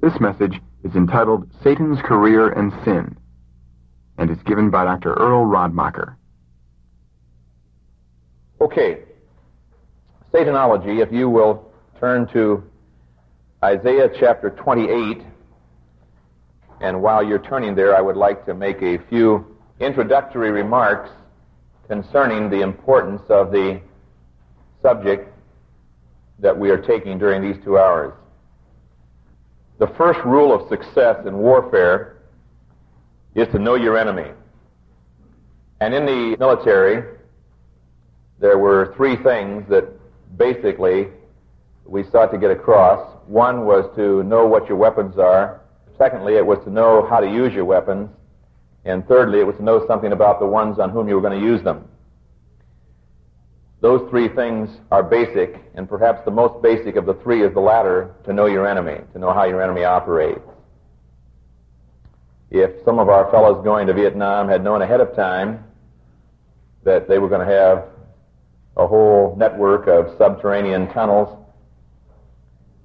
This message is entitled Satan's Career and Sin and is given by Dr. Earl Radmacher. Okay. Satanology, if you will turn to Isaiah chapter 28. And while you're turning there, I would like to make a few introductory remarks concerning the importance of the subject that we are taking during these two hours. The first rule of success in warfare is to know your enemy. And in the military, there were three things that basically we sought to get across. One was to know what your weapons are. Secondly, it was to know how to use your weapons. And thirdly, it was to know something about the ones on whom you were going to use them. Those three things are basic, and perhaps the most basic of the three is the latter, to know your enemy, to know how your enemy operates. If some of our fellows going to Vietnam had known ahead of time that they were going to have a whole network of subterranean tunnels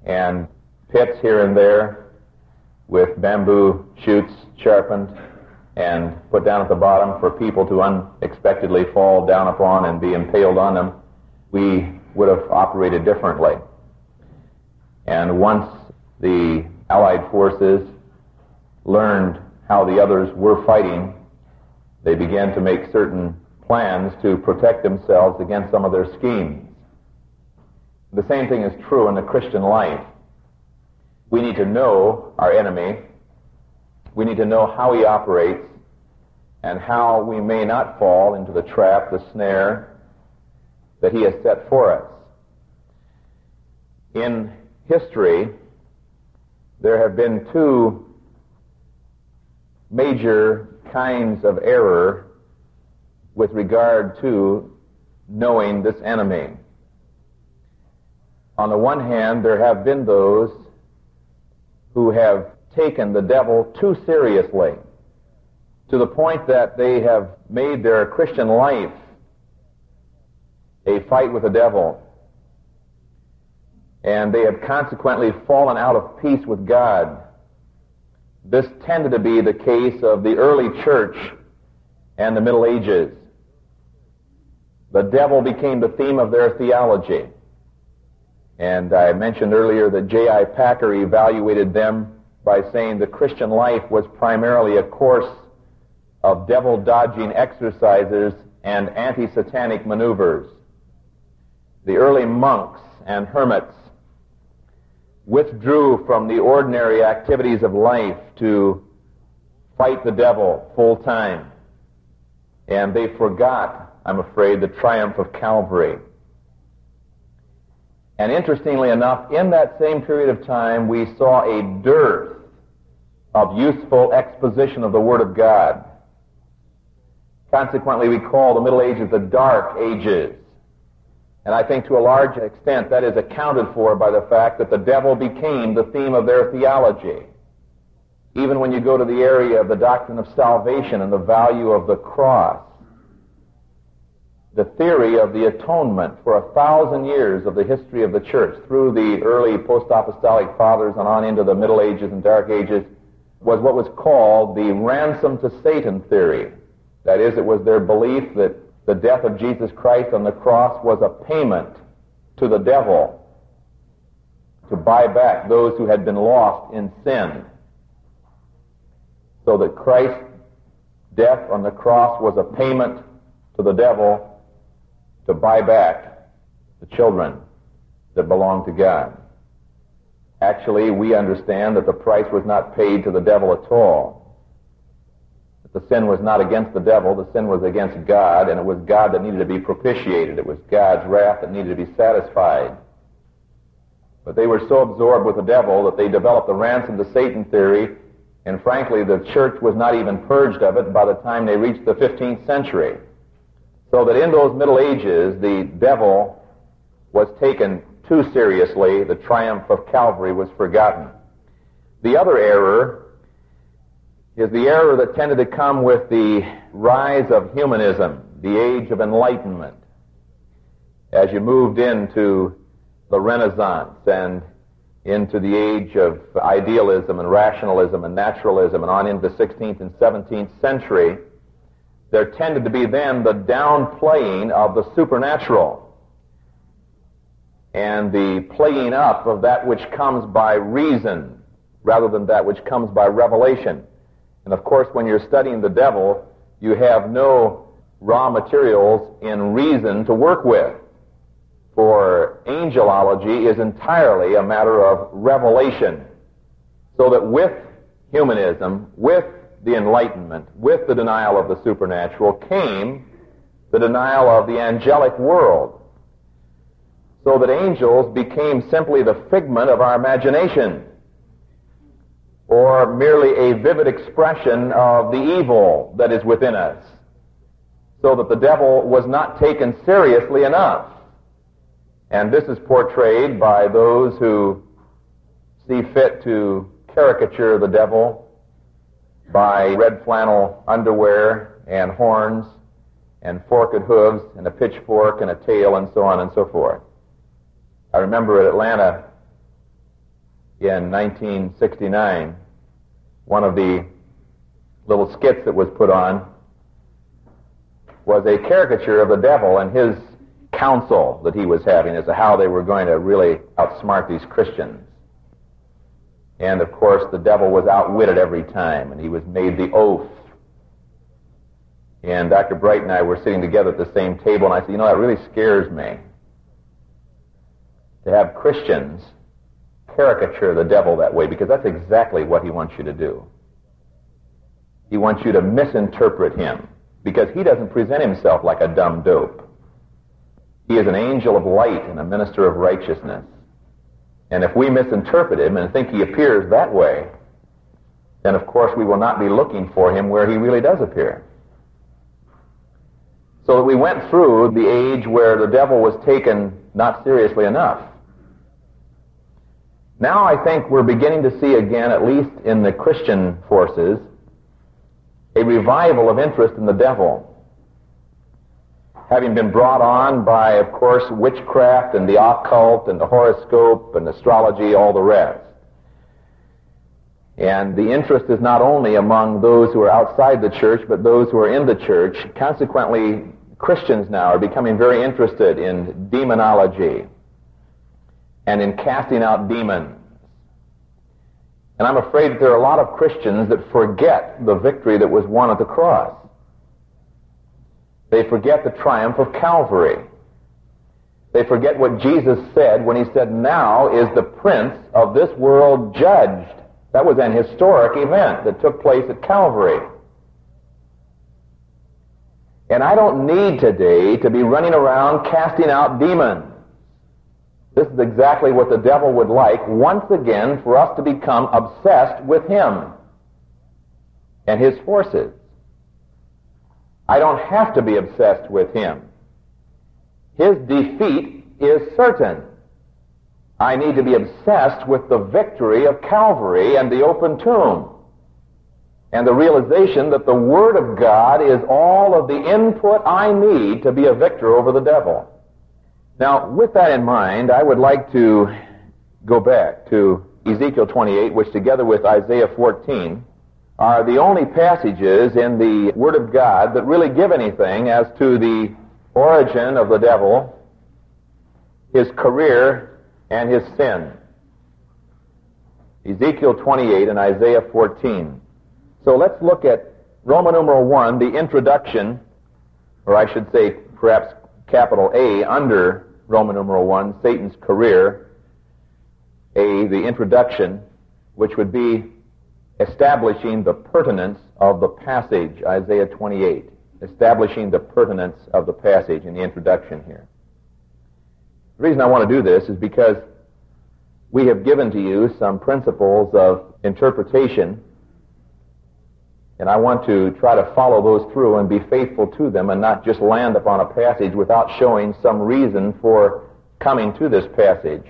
and pits here and there with bamboo shoots sharpened and put down at the bottom for people to unexpectedly fall down upon and be impaled on them, we would have operated differently. And once the Allied forces learned how the others were fighting, they began to make certain plans to protect themselves against some of their schemes. The same thing is true in the Christian life. We need to know our enemy we need to know how he operates and how we may not fall into the trap, the snare that he has set for us. In history, there have been two major kinds of error with regard to knowing this enemy. On the one hand, there have been those who have taken the devil too seriously to the point that they have made their Christian life a fight with the devil. And they have consequently fallen out of peace with God. This tended to be the case of the early church and the Middle Ages. The devil became the theme of their theology. And I mentioned earlier that J.I. Packer evaluated them by saying the Christian life was primarily a course of devil dodging exercises and anti satanic maneuvers. The early monks and hermits withdrew from the ordinary activities of life to fight the devil full time. And they forgot, I'm afraid, the triumph of Calvary. And interestingly enough, in that same period of time, we saw a dearth of useful exposition of the Word of God. Consequently, we call the Middle Ages the Dark Ages. And I think to a large extent that is accounted for by the fact that the devil became the theme of their theology. Even when you go to the area of the doctrine of salvation and the value of the cross, the theory of the atonement for a thousand years of the history of the church, through the early post-apostolic fathers and on into the Middle Ages and Dark Ages, was what was called the ransom to Satan theory. That is, it was their belief that the death of Jesus Christ on the cross was a payment to the devil to buy back those who had been lost in sin. So that Christ's death on the cross was a payment to the devil to buy back the children that belong to God. Actually, we understand that the price was not paid to the devil at all. That the sin was not against the devil, the sin was against God, and it was God that needed to be propitiated. It was God's wrath that needed to be satisfied. But they were so absorbed with the devil that they developed the ransom to Satan theory, and frankly, the church was not even purged of it by the time they reached the 15th century. So that in those Middle Ages, the devil was taken too seriously, the triumph of Calvary was forgotten. The other error is the error that tended to come with the rise of humanism, the age of enlightenment. As you moved into the Renaissance and into the age of idealism and rationalism and naturalism and on into the 16th and 17th century, there tended to be then the downplaying of the supernatural and the playing up of that which comes by reason rather than that which comes by revelation. And of course, when you're studying the devil, you have no raw materials in reason to work with. For angelology is entirely a matter of revelation. So that with humanism, with the Enlightenment, with the denial of the supernatural, came the denial of the angelic world so that angels became simply the figment of our imagination or merely a vivid expression of the evil that is within us, so that the devil was not taken seriously enough. And this is portrayed by those who see fit to caricature the devil by red flannel underwear and horns and forked hooves and a pitchfork and a tail and so on and so forth. I remember at Atlanta in 1969, one of the little skits that was put on was a caricature of the devil and his council that he was having as to how they were going to really outsmart these Christians. And of course, the devil was outwitted every time, and he was made the oath. And Dr. Bright and I were sitting together at the same table, and I said, You know, that really scares me to have Christians caricature the devil that way because that's exactly what he wants you to do. He wants you to misinterpret him because he doesn't present himself like a dumb dope. He is an angel of light and a minister of righteousness. And if we misinterpret him and think he appears that way, then of course we will not be looking for him where he really does appear. So we went through the age where the devil was taken not seriously enough. Now I think we're beginning to see again, at least in the Christian forces, a revival of interest in the devil. Having been brought on by, of course, witchcraft and the occult and the horoscope and astrology, all the rest. And the interest is not only among those who are outside the church, but those who are in the church. Consequently, Christians now are becoming very interested in demonology and in casting out demons. And I'm afraid that there are a lot of Christians that forget the victory that was won at the cross. They forget the triumph of Calvary. They forget what Jesus said when he said, Now is the prince of this world judged. That was an historic event that took place at Calvary. And I don't need today to be running around casting out demons. This is exactly what the devil would like, once again, for us to become obsessed with him and his forces. I don't have to be obsessed with him. His defeat is certain. I need to be obsessed with the victory of Calvary and the open tomb. And the realization that the Word of God is all of the input I need to be a victor over the devil. Now, with that in mind, I would like to go back to Ezekiel 28, which together with Isaiah 14 are the only passages in the Word of God that really give anything as to the origin of the devil, his career, and his sin. Ezekiel 28 and Isaiah 14. So let's look at Roman numeral 1, the introduction, or I should say perhaps capital A, under Roman numeral 1, Satan's career. A, the introduction, which would be establishing the pertinence of the passage, Isaiah 28. Establishing the pertinence of the passage in the introduction here. The reason I want to do this is because we have given to you some principles of interpretation and I want to try to follow those through and be faithful to them and not just land upon a passage without showing some reason for coming to this passage.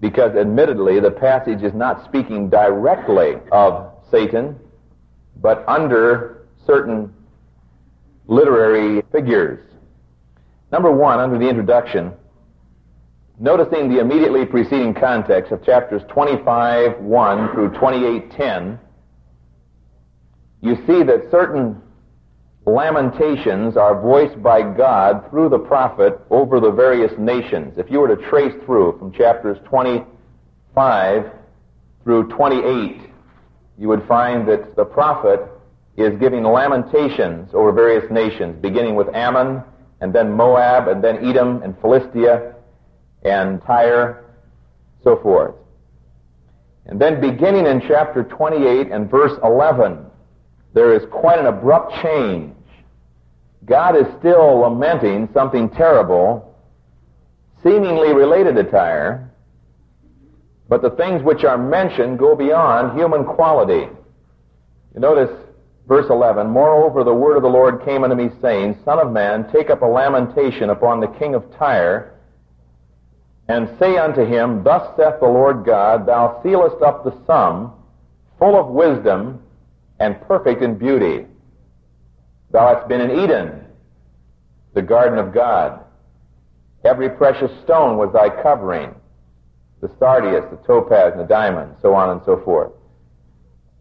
Because admittedly, the passage is not speaking directly of Satan, but under certain literary figures. Number one, under the introduction, noticing the immediately preceding context of chapters 25, 1 through 28, 10, you see that certain lamentations are voiced by God through the prophet over the various nations. If you were to trace through from chapters 25 through 28, you would find that the prophet is giving lamentations over various nations, beginning with Ammon, and then Moab, and then Edom, and Philistia, and Tyre, so forth. And then beginning in chapter 28 and verse 11, there is quite an abrupt change. God is still lamenting something terrible, seemingly related to Tyre, but the things which are mentioned go beyond human quality. You notice verse 11, Moreover, the word of the Lord came unto me, saying, Son of man, take up a lamentation upon the king of Tyre, and say unto him, Thus saith the Lord God, Thou sealest up the sum, full of wisdom, and perfect in beauty. Thou hast been in Eden, the garden of God. Every precious stone was thy covering, the sardius, the topaz, and the diamond, so on and so forth.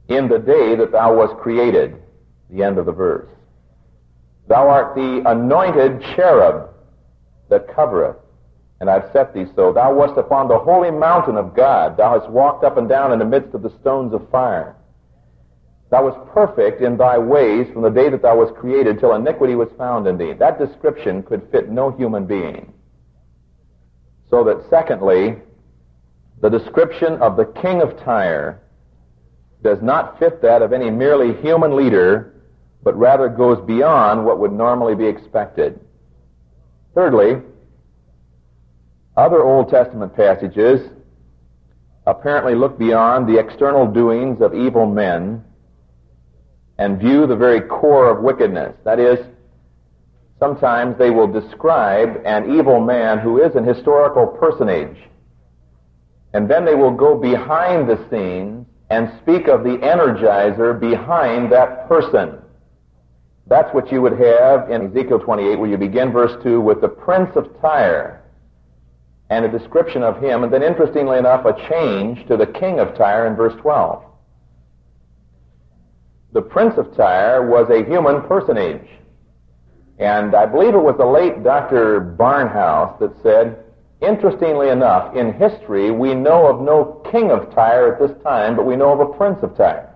In the day that thou wast created, the end of the verse. Thou art the anointed cherub that covereth and I've set thee so. Thou wast upon the holy mountain of God. Thou hast walked up and down in the midst of the stones of fire. Thou wast perfect in thy ways from the day that thou wast created till iniquity was found in thee. That description could fit no human being. So that secondly, the description of the king of Tyre does not fit that of any merely human leader, but rather goes beyond what would normally be expected. Thirdly, other Old Testament passages apparently look beyond the external doings of evil men and view the very core of wickedness. That is, sometimes they will describe an evil man who is an historical personage. And then they will go behind the scenes and speak of the energizer behind that person. That's what you would have in Ezekiel 28, where you begin verse 2 with the prince of Tyre and a description of him, and then interestingly enough, a change to the king of Tyre in verse 12. The prince of Tyre was a human personage. And I believe it was the late Dr. Barnhouse that said, interestingly enough, in history, we know of no king of Tyre at this time, but we know of a prince of Tyre.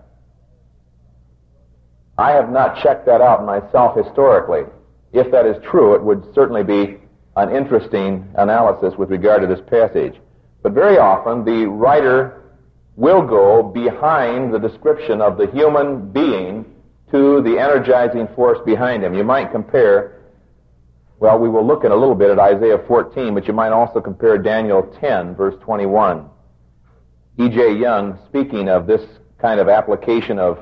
I have not checked that out myself historically. If that is true, it would certainly be an interesting analysis with regard to this passage. But very often the writer will go behind the description of the human being to the energizing force behind him. You might compare, well, we will look in a little bit at Isaiah 14, but you might also compare Daniel 10, verse 21. E.J. Young, speaking of this kind of application of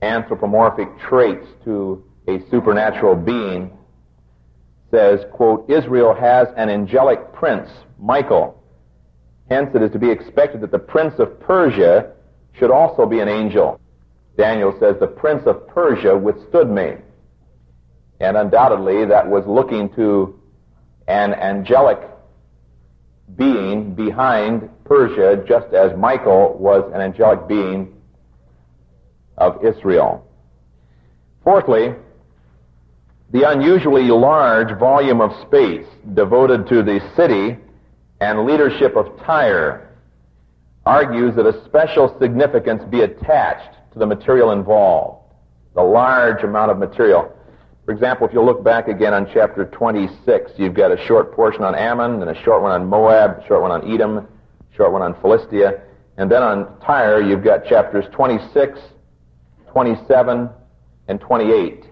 anthropomorphic traits to a supernatural being, says, quote, Israel has an angelic prince, Michael. Hence it is to be expected that the prince of Persia should also be an angel. Daniel says, the prince of Persia withstood me. And undoubtedly that was looking to an angelic being behind Persia, just as Michael was an angelic being of Israel. Fourthly, the unusually large volume of space devoted to the city and leadership of Tyre argues that a special significance be attached to the material involved, the large amount of material. For example, if you look back again on chapter 26, you've got a short portion on Ammon, and a short one on Moab, a short one on Edom, a short one on Philistia, and then on Tyre, you've got chapters 26, 27, and 28.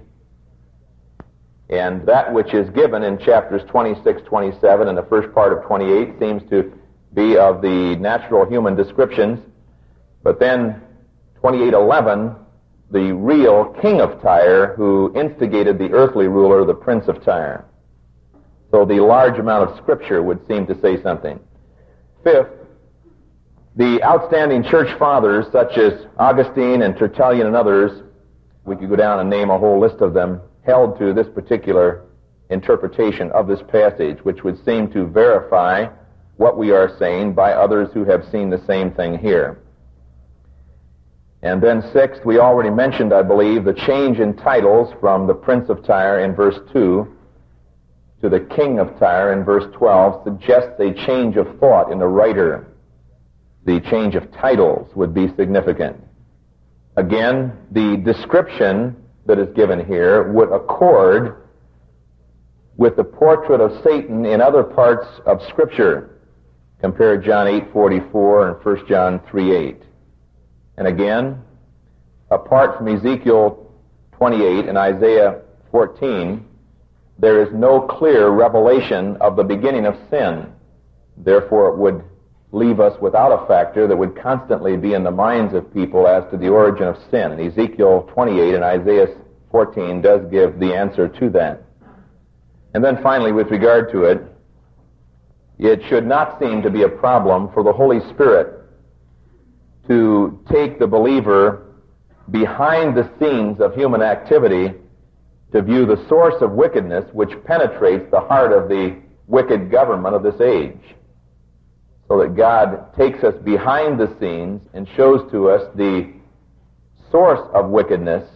And that which is given in chapters 26, 27, and the first part of 28 seems to be of the natural human descriptions. But then 28:11, the real king of Tyre who instigated the earthly ruler, the prince of Tyre. So the large amount of scripture would seem to say something. Fifth, the outstanding church fathers such as Augustine and Tertullian and others, we could go down and name a whole list of them, held to this particular interpretation of this passage, which would seem to verify what we are saying by others who have seen the same thing here. And then sixth, we already mentioned, I believe, the change in titles from the Prince of Tyre in verse 2 to the King of Tyre in verse 12 suggests a change of thought in the writer. The change of titles would be significant. Again, the description that is given here would accord with the portrait of Satan in other parts of Scripture. Compare John 8:44 and 1 John 3:8. And again, apart from Ezekiel 28 and Isaiah 14, there is no clear revelation of the beginning of sin. Therefore, it would leave us without a factor that would constantly be in the minds of people as to the origin of sin. And Ezekiel 28 and Isaiah 14 does give the answer to that. And then finally, with regard to it, it should not seem to be a problem for the Holy Spirit to take the believer behind the scenes of human activity to view the source of wickedness which penetrates the heart of the wicked government of this age. So that God takes us behind the scenes and shows to us the source of wickedness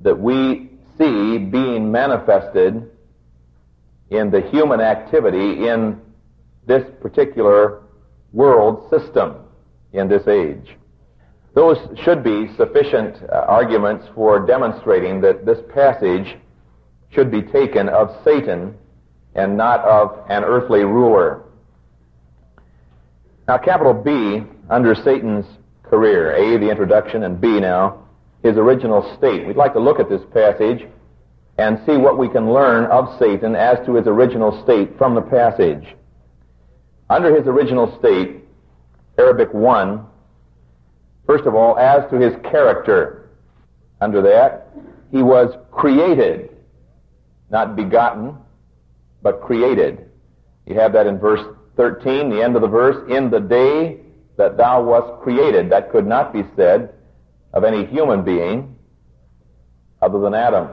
that we see being manifested in the human activity in this particular world system in this age. Those should be sufficient uh, arguments for demonstrating that this passage should be taken of Satan and not of an earthly ruler. Now, capital B, under Satan's career, A, the introduction, and B now, his original state. We'd like to look at this passage and see what we can learn of Satan as to his original state from the passage. Under his original state, Arabic 1, first of all, as to his character. Under that, he was created, not begotten, but created. You have that in verse 13, the end of the verse, in the day that thou wast created. That could not be said of any human being other than Adam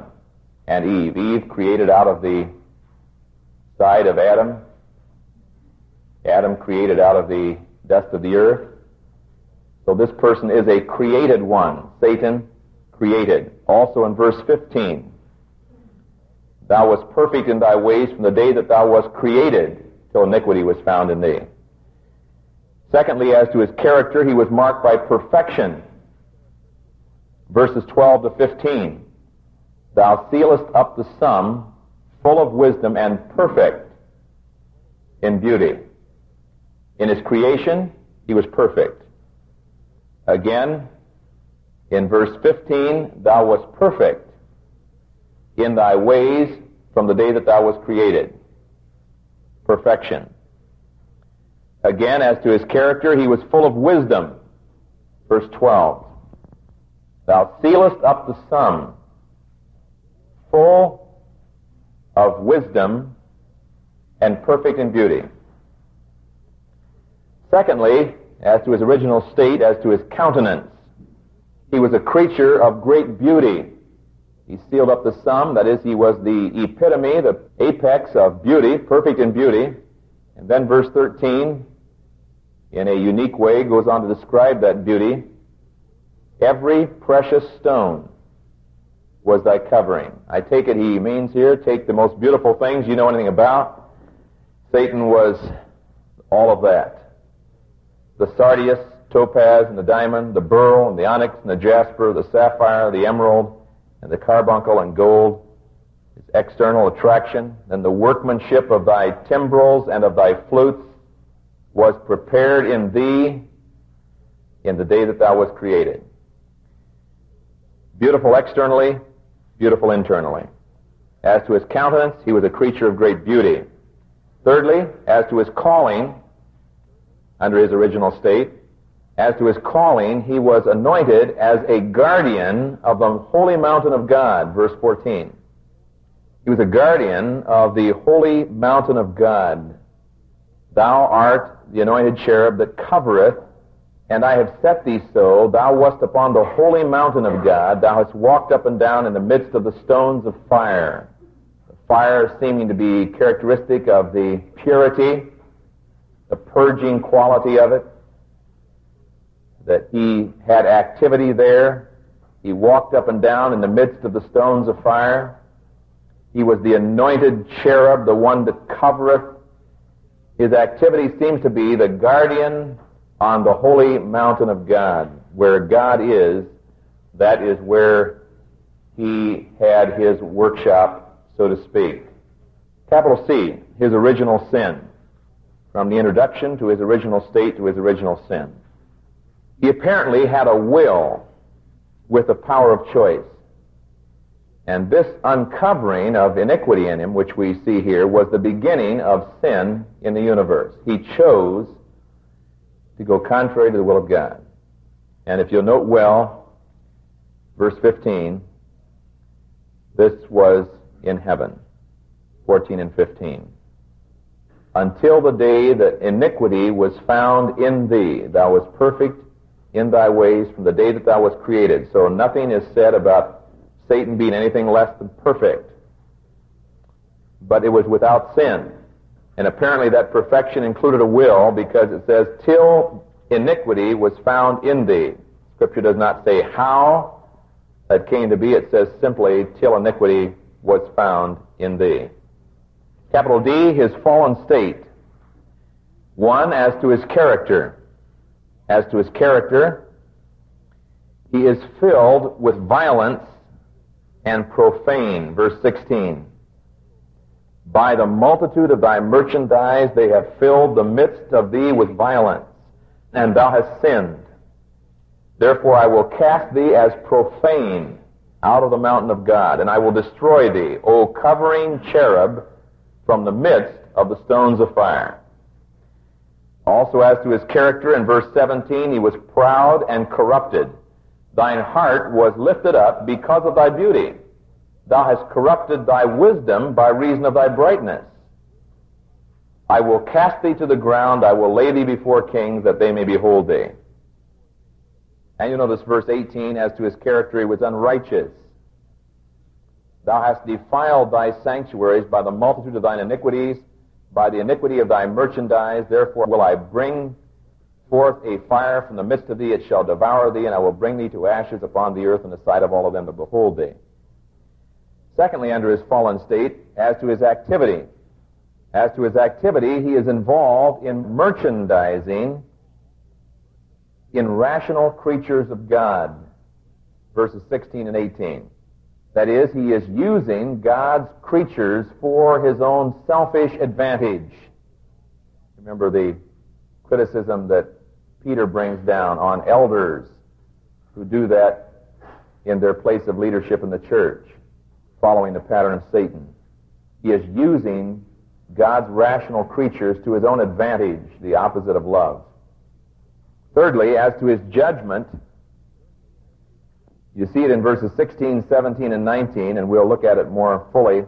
and Eve. Eve created out of the side of Adam. Adam created out of the dust of the earth. So this person is a created one. Satan created. Also in verse 15, thou wast perfect in thy ways from the day that thou wast created till iniquity was found in thee. Secondly, as to his character, he was marked by perfection. Verses 12 to 15. Thou sealest up the sum, full of wisdom and perfect in beauty. In his creation, he was perfect. Again, in verse 15, thou wast perfect in thy ways from the day that thou wast created. Perfection. Again, as to his character, he was full of wisdom. Verse 12. Thou sealest up the sum, full of wisdom and perfect in beauty. Secondly, as to his original state, as to his countenance, he was a creature of great beauty. He sealed up the sum, that is, he was the epitome, the apex of beauty, perfect in beauty. And then verse 13, in a unique way, goes on to describe that beauty. Every precious stone was thy covering. I take it he means here, take the most beautiful things you know anything about. Satan was all of that the sardius, topaz, and the diamond, the beryl, and the onyx, and the jasper, the sapphire, the emerald, and the carbuncle and gold, its external attraction, and the workmanship of thy timbrels and of thy flutes was prepared in thee in the day that thou wast created. Beautiful externally, beautiful internally. As to his countenance, he was a creature of great beauty. Thirdly, as to his calling, under his original state. As to his calling, he was anointed as a guardian of the holy mountain of God, verse 14. He was a guardian of the holy mountain of God. Thou art the anointed cherub that covereth, and I have set thee so. Thou wast upon the holy mountain of God. Thou hast walked up and down in the midst of the stones of fire. The fire seeming to be characteristic of the purity the purging quality of it, that he had activity there. He walked up and down in the midst of the stones of fire. He was the anointed cherub, the one that covereth. His activity seems to be the guardian on the holy mountain of God. Where God is, that is where he had his workshop, so to speak. Capital C, his original sin. From the introduction to his original state to his original sin. He apparently had a will with a power of choice. And this uncovering of iniquity in him, which we see here, was the beginning of sin in the universe. He chose to go contrary to the will of God. And if you'll note well, verse 15, this was in heaven. 14 and 15. Until the day that iniquity was found in thee, thou wast perfect in thy ways from the day that thou wast created. So nothing is said about Satan being anything less than perfect. But it was without sin. And apparently that perfection included a will because it says, till iniquity was found in thee. Scripture does not say how that came to be. It says simply, till iniquity was found in thee. Capital D, his fallen state. One, as to his character. As to his character, he is filled with violence and profane. Verse 16. By the multitude of thy merchandise they have filled the midst of thee with violence, and thou hast sinned. Therefore I will cast thee as profane out of the mountain of God, and I will destroy thee, O covering cherub, from the midst of the stones of fire. Also, as to his character, in verse 17, he was proud and corrupted. Thine heart was lifted up because of thy beauty. Thou hast corrupted thy wisdom by reason of thy brightness. I will cast thee to the ground, I will lay thee before kings, that they may behold thee. And you notice verse 18, as to his character, he was unrighteous. Thou hast defiled thy sanctuaries by the multitude of thine iniquities, by the iniquity of thy merchandise. Therefore will I bring forth a fire from the midst of thee, it shall devour thee, and I will bring thee to ashes upon the earth in the sight of all of them that behold thee. Secondly, under his fallen state, as to his activity. As to his activity, he is involved in merchandising in rational creatures of God. Verses 16 and 18. That is, he is using God's creatures for his own selfish advantage. Remember the criticism that Peter brings down on elders who do that in their place of leadership in the church, following the pattern of Satan. He is using God's rational creatures to his own advantage, the opposite of love. Thirdly, as to his judgment, you see it in verses 16, 17, and 19, and we'll look at it more fully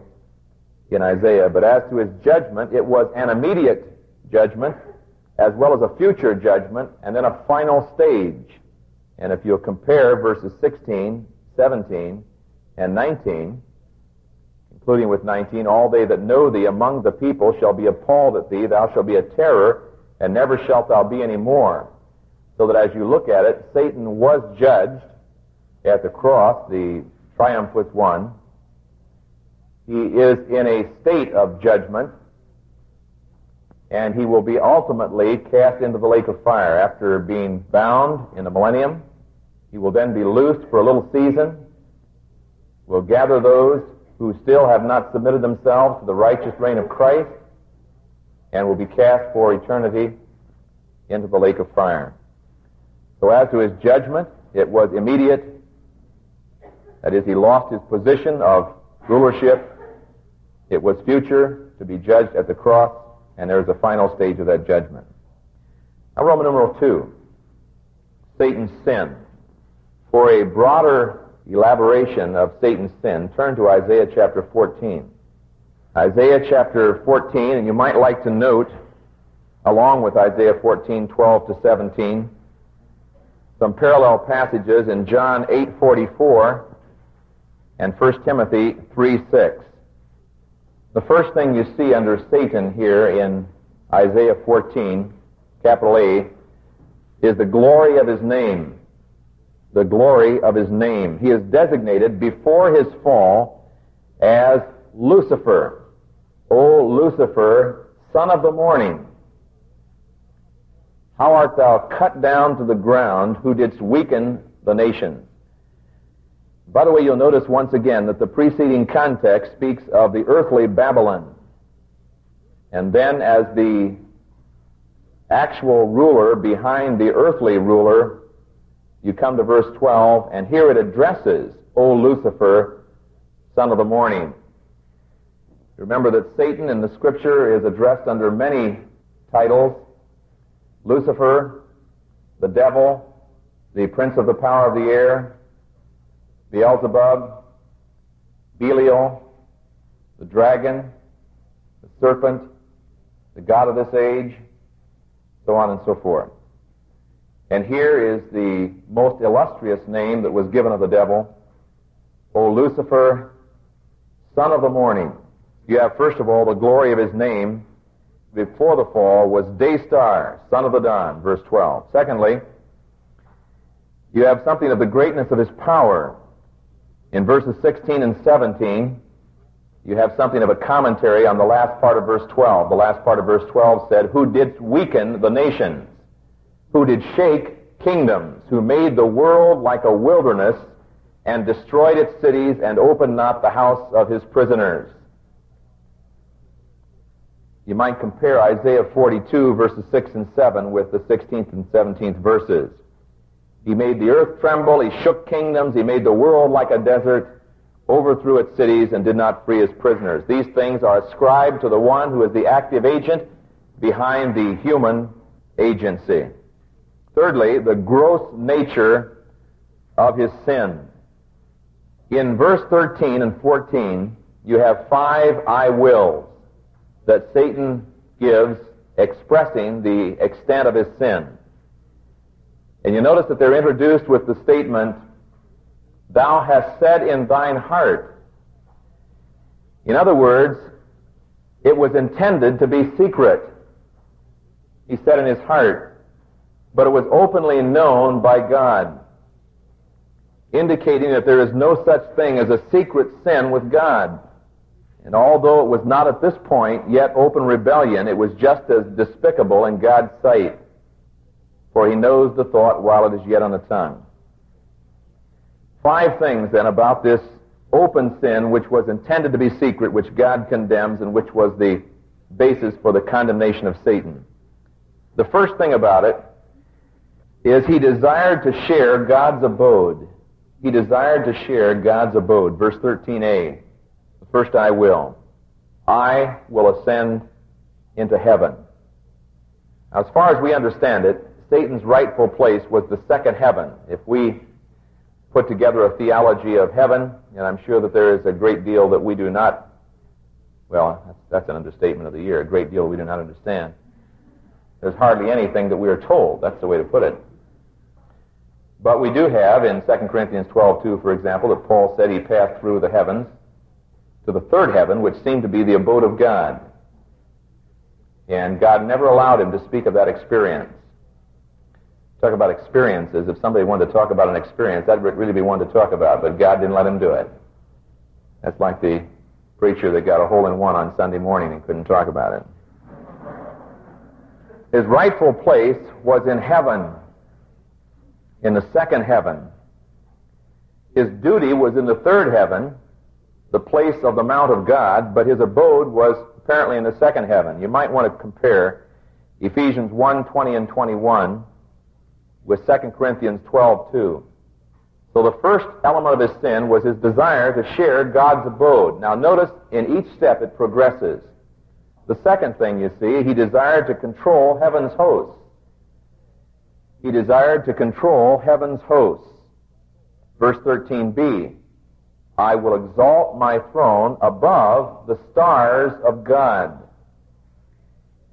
in Isaiah. But as to his judgment, it was an immediate judgment, as well as a future judgment, and then a final stage. And if you'll compare verses 16, 17, and 19, including with 19, all they that know thee among the people shall be appalled at thee, thou shalt be a terror, and never shalt thou be any more. So that as you look at it, Satan was judged, at the cross, the triumph was won. He is in a state of judgment, and he will be ultimately cast into the lake of fire after being bound in the millennium. He will then be loosed for a little season. Will gather those who still have not submitted themselves to the righteous reign of Christ, and will be cast for eternity into the lake of fire. So as to his judgment, it was immediate that is, he lost his position of rulership. It was future to be judged at the cross, and there's a final stage of that judgment. Now, Roman numeral 2, Satan's sin. For a broader elaboration of Satan's sin, turn to Isaiah chapter 14. Isaiah chapter 14, and you might like to note, along with Isaiah 14, 12 to 17, some parallel passages in John 8:44 and 1 Timothy 3 6. The first thing you see under Satan here in Isaiah 14, capital A, is the glory of his name. The glory of his name. He is designated before his fall as Lucifer. O Lucifer, son of the morning. How art thou cut down to the ground, who didst weaken the nations? By the way, you'll notice once again that the preceding context speaks of the earthly Babylon. And then as the actual ruler behind the earthly ruler, you come to verse 12, and here it addresses, O Lucifer, son of the morning. Remember that Satan in the scripture is addressed under many titles. Lucifer, the devil, the prince of the power of the air, Beelzebub, Belial, the dragon, the serpent, the God of this age, so on and so forth. And here is the most illustrious name that was given of the devil, O Lucifer, son of the morning. You have, first of all, the glory of his name before the fall was day star, son of the dawn, verse 12. Secondly, you have something of the greatness of his power. In verses 16 and 17, you have something of a commentary on the last part of verse 12. The last part of verse 12 said, Who did weaken the nations? Who did shake kingdoms? Who made the world like a wilderness and destroyed its cities and opened not the house of his prisoners? You might compare Isaiah 42 verses 6 and 7 with the 16th and 17th verses. He made the earth tremble, he shook kingdoms, he made the world like a desert, overthrew its cities and did not free his prisoners. These things are ascribed to the one who is the active agent behind the human agency. Thirdly, the gross nature of his sin. In verse 13 and 14, you have five I wills that Satan gives expressing the extent of his sin. And you notice that they're introduced with the statement, thou hast said in thine heart. In other words, it was intended to be secret. He said in his heart, but it was openly known by God, indicating that there is no such thing as a secret sin with God. And although it was not at this point yet open rebellion, it was just as despicable in God's sight. For he knows the thought while it is yet on the tongue. Five things then about this open sin which was intended to be secret, which God condemns, and which was the basis for the condemnation of Satan. The first thing about it is he desired to share God's abode. He desired to share God's abode. Verse 13a. The first I will. I will ascend into heaven. Now, as far as we understand it, Satan's rightful place was the second heaven. If we put together a theology of heaven, and I'm sure that there is a great deal that we do not, well, that's, an understatement of the year, a great deal we do not understand. There's hardly anything that we are told. That's the way to put it. But we do have in 2 Corinthians 12:2, for example, that Paul said he passed through the heavens to the third heaven, which seemed to be the abode of God. And God never allowed him to speak of that experience talk about experiences. If somebody wanted to talk about an experience, that'd really be one to talk about, but God didn't let him do it. That's like the preacher that got a hole in one on Sunday morning and couldn't talk about it. His rightful place was in heaven, in the second heaven. His duty was in the third heaven, the place of the Mount of God, but his abode was apparently in the second heaven. You might want to compare Ephesians 1, 20 and 21 with 2 Corinthians 12, 2. So the first element of his sin was his desire to share God's abode. Now notice in each step it progresses. The second thing you see, he desired to control heaven's hosts. He desired to control heaven's hosts. Verse 13b, I will exalt my throne above the stars of God.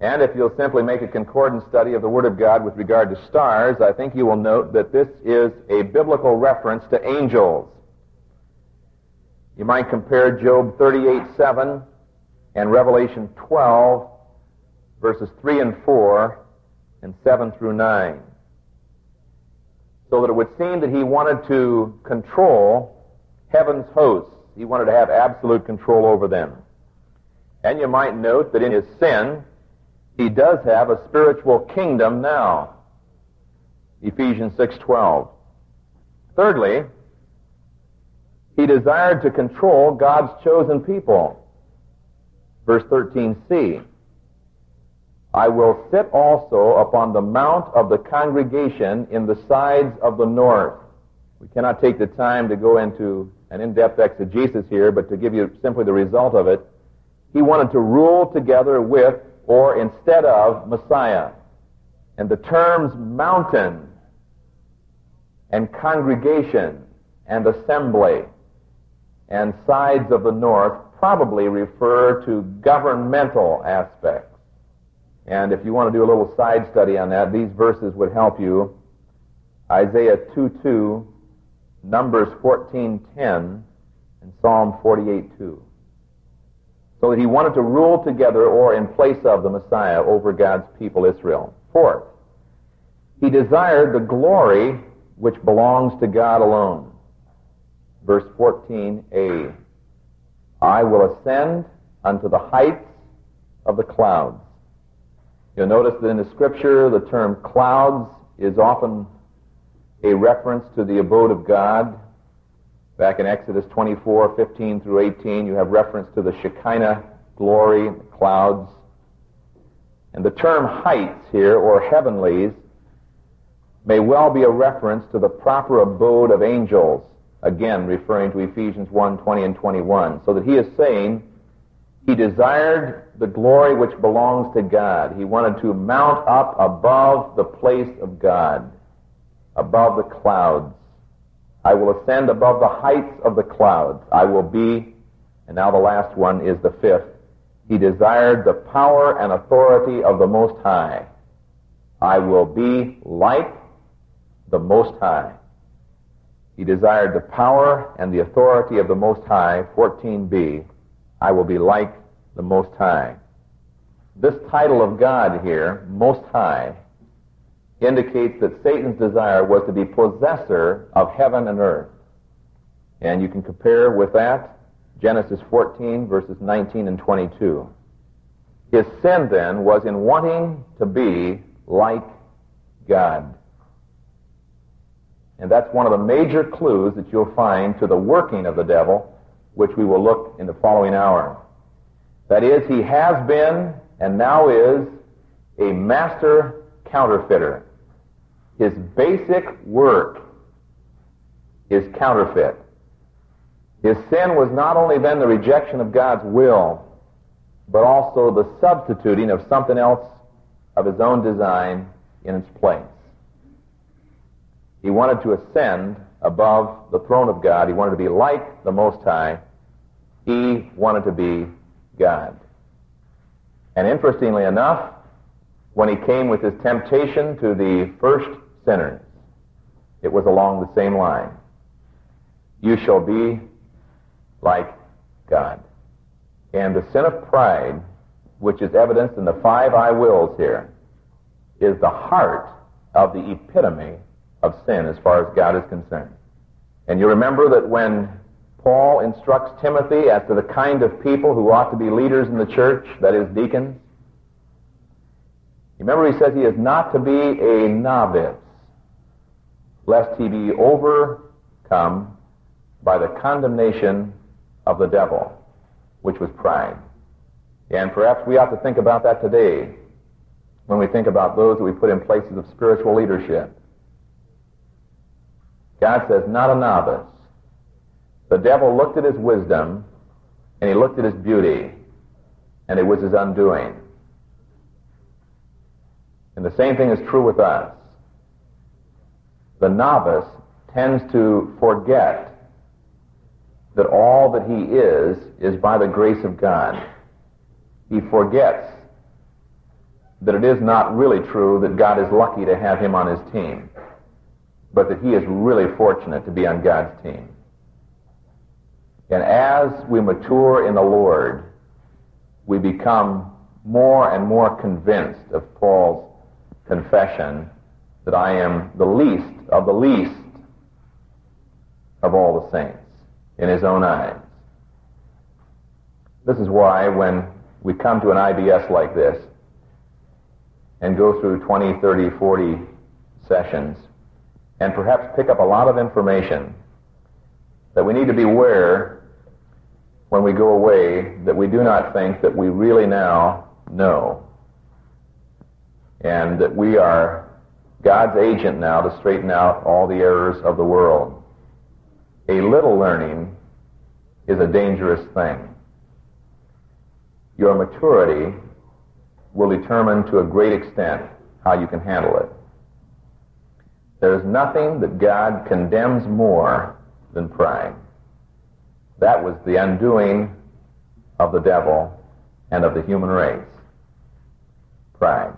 And if you'll simply make a concordant study of the Word of God with regard to stars, I think you will note that this is a biblical reference to angels. You might compare Job 38 7 and Revelation 12 verses 3 and 4 and 7 through 9. So that it would seem that he wanted to control heaven's hosts. He wanted to have absolute control over them. And you might note that in his sin, he does have a spiritual kingdom now. Ephesians 6:12. Thirdly, he desired to control God's chosen people. Verse 13c. I will sit also upon the mount of the congregation in the sides of the north. We cannot take the time to go into an in-depth exegesis here, but to give you simply the result of it, he wanted to rule together with or instead of Messiah. And the terms mountain and congregation and assembly and sides of the north probably refer to governmental aspects. And if you want to do a little side study on that, these verses would help you. Isaiah 2:2, Numbers 14:10, and Psalm 48:2. So that he wanted to rule together or in place of the Messiah over God's people Israel. Fourth, he desired the glory which belongs to God alone. Verse 14a. I will ascend unto the heights of the clouds. You'll notice that in the scripture, the term clouds is often a reference to the abode of God. Back in Exodus 24, 15 through 18, you have reference to the Shekinah glory, the clouds. And the term heights here, or heavenlies, may well be a reference to the proper abode of angels, again referring to Ephesians 1, 20 and 21. So that he is saying, he desired the glory which belongs to God. He wanted to mount up above the place of God, above the clouds. I will ascend above the heights of the clouds. I will be, and now the last one is the fifth. He desired the power and authority of the Most High. I will be like the Most High. He desired the power and the authority of the Most High, 14b. I will be like the Most High. This title of God here, Most High, indicates that Satan's desire was to be possessor of heaven and earth. And you can compare with that Genesis 14, verses 19 and 22. His sin then was in wanting to be like God. And that's one of the major clues that you'll find to the working of the devil, which we will look in the following hour. That is, he has been and now is a master counterfeiter. His basic work is counterfeit. His sin was not only then the rejection of God's will, but also the substituting of something else of his own design in its place. He wanted to ascend above the throne of God. He wanted to be like the Most High. He wanted to be God. And interestingly enough, when he came with his temptation to the first sinners, it was along the same line. You shall be like God. And the sin of pride, which is evidenced in the five I wills here, is the heart of the epitome of sin as far as God is concerned. And you remember that when Paul instructs Timothy as to the kind of people who ought to be leaders in the church, that is, deacons, remember he says he is not to be a novice, lest he be overcome by the condemnation of the devil, which was pride. And perhaps we ought to think about that today when we think about those that we put in places of spiritual leadership. God says, not a novice. The devil looked at his wisdom and he looked at his beauty, and it was his undoing. And the same thing is true with us. The novice tends to forget that all that he is is by the grace of God. He forgets that it is not really true that God is lucky to have him on his team but that he is really fortunate to be on God's team. And as we mature in the Lord, we become more and more convinced of Paul's confession that I am the least of the least of all the saints in his own eyes. This is why when we come to an IBS like this and go through 20, 30, 40 sessions and perhaps pick up a lot of information that we need to be aware when we go away that we do not think that we really now know and that we are God's agent now to straighten out all the errors of the world. A little learning is a dangerous thing. Your maturity will determine to a great extent how you can handle it. There's nothing that God condemns more than pride. That was the undoing of the devil and of the human race. Pride.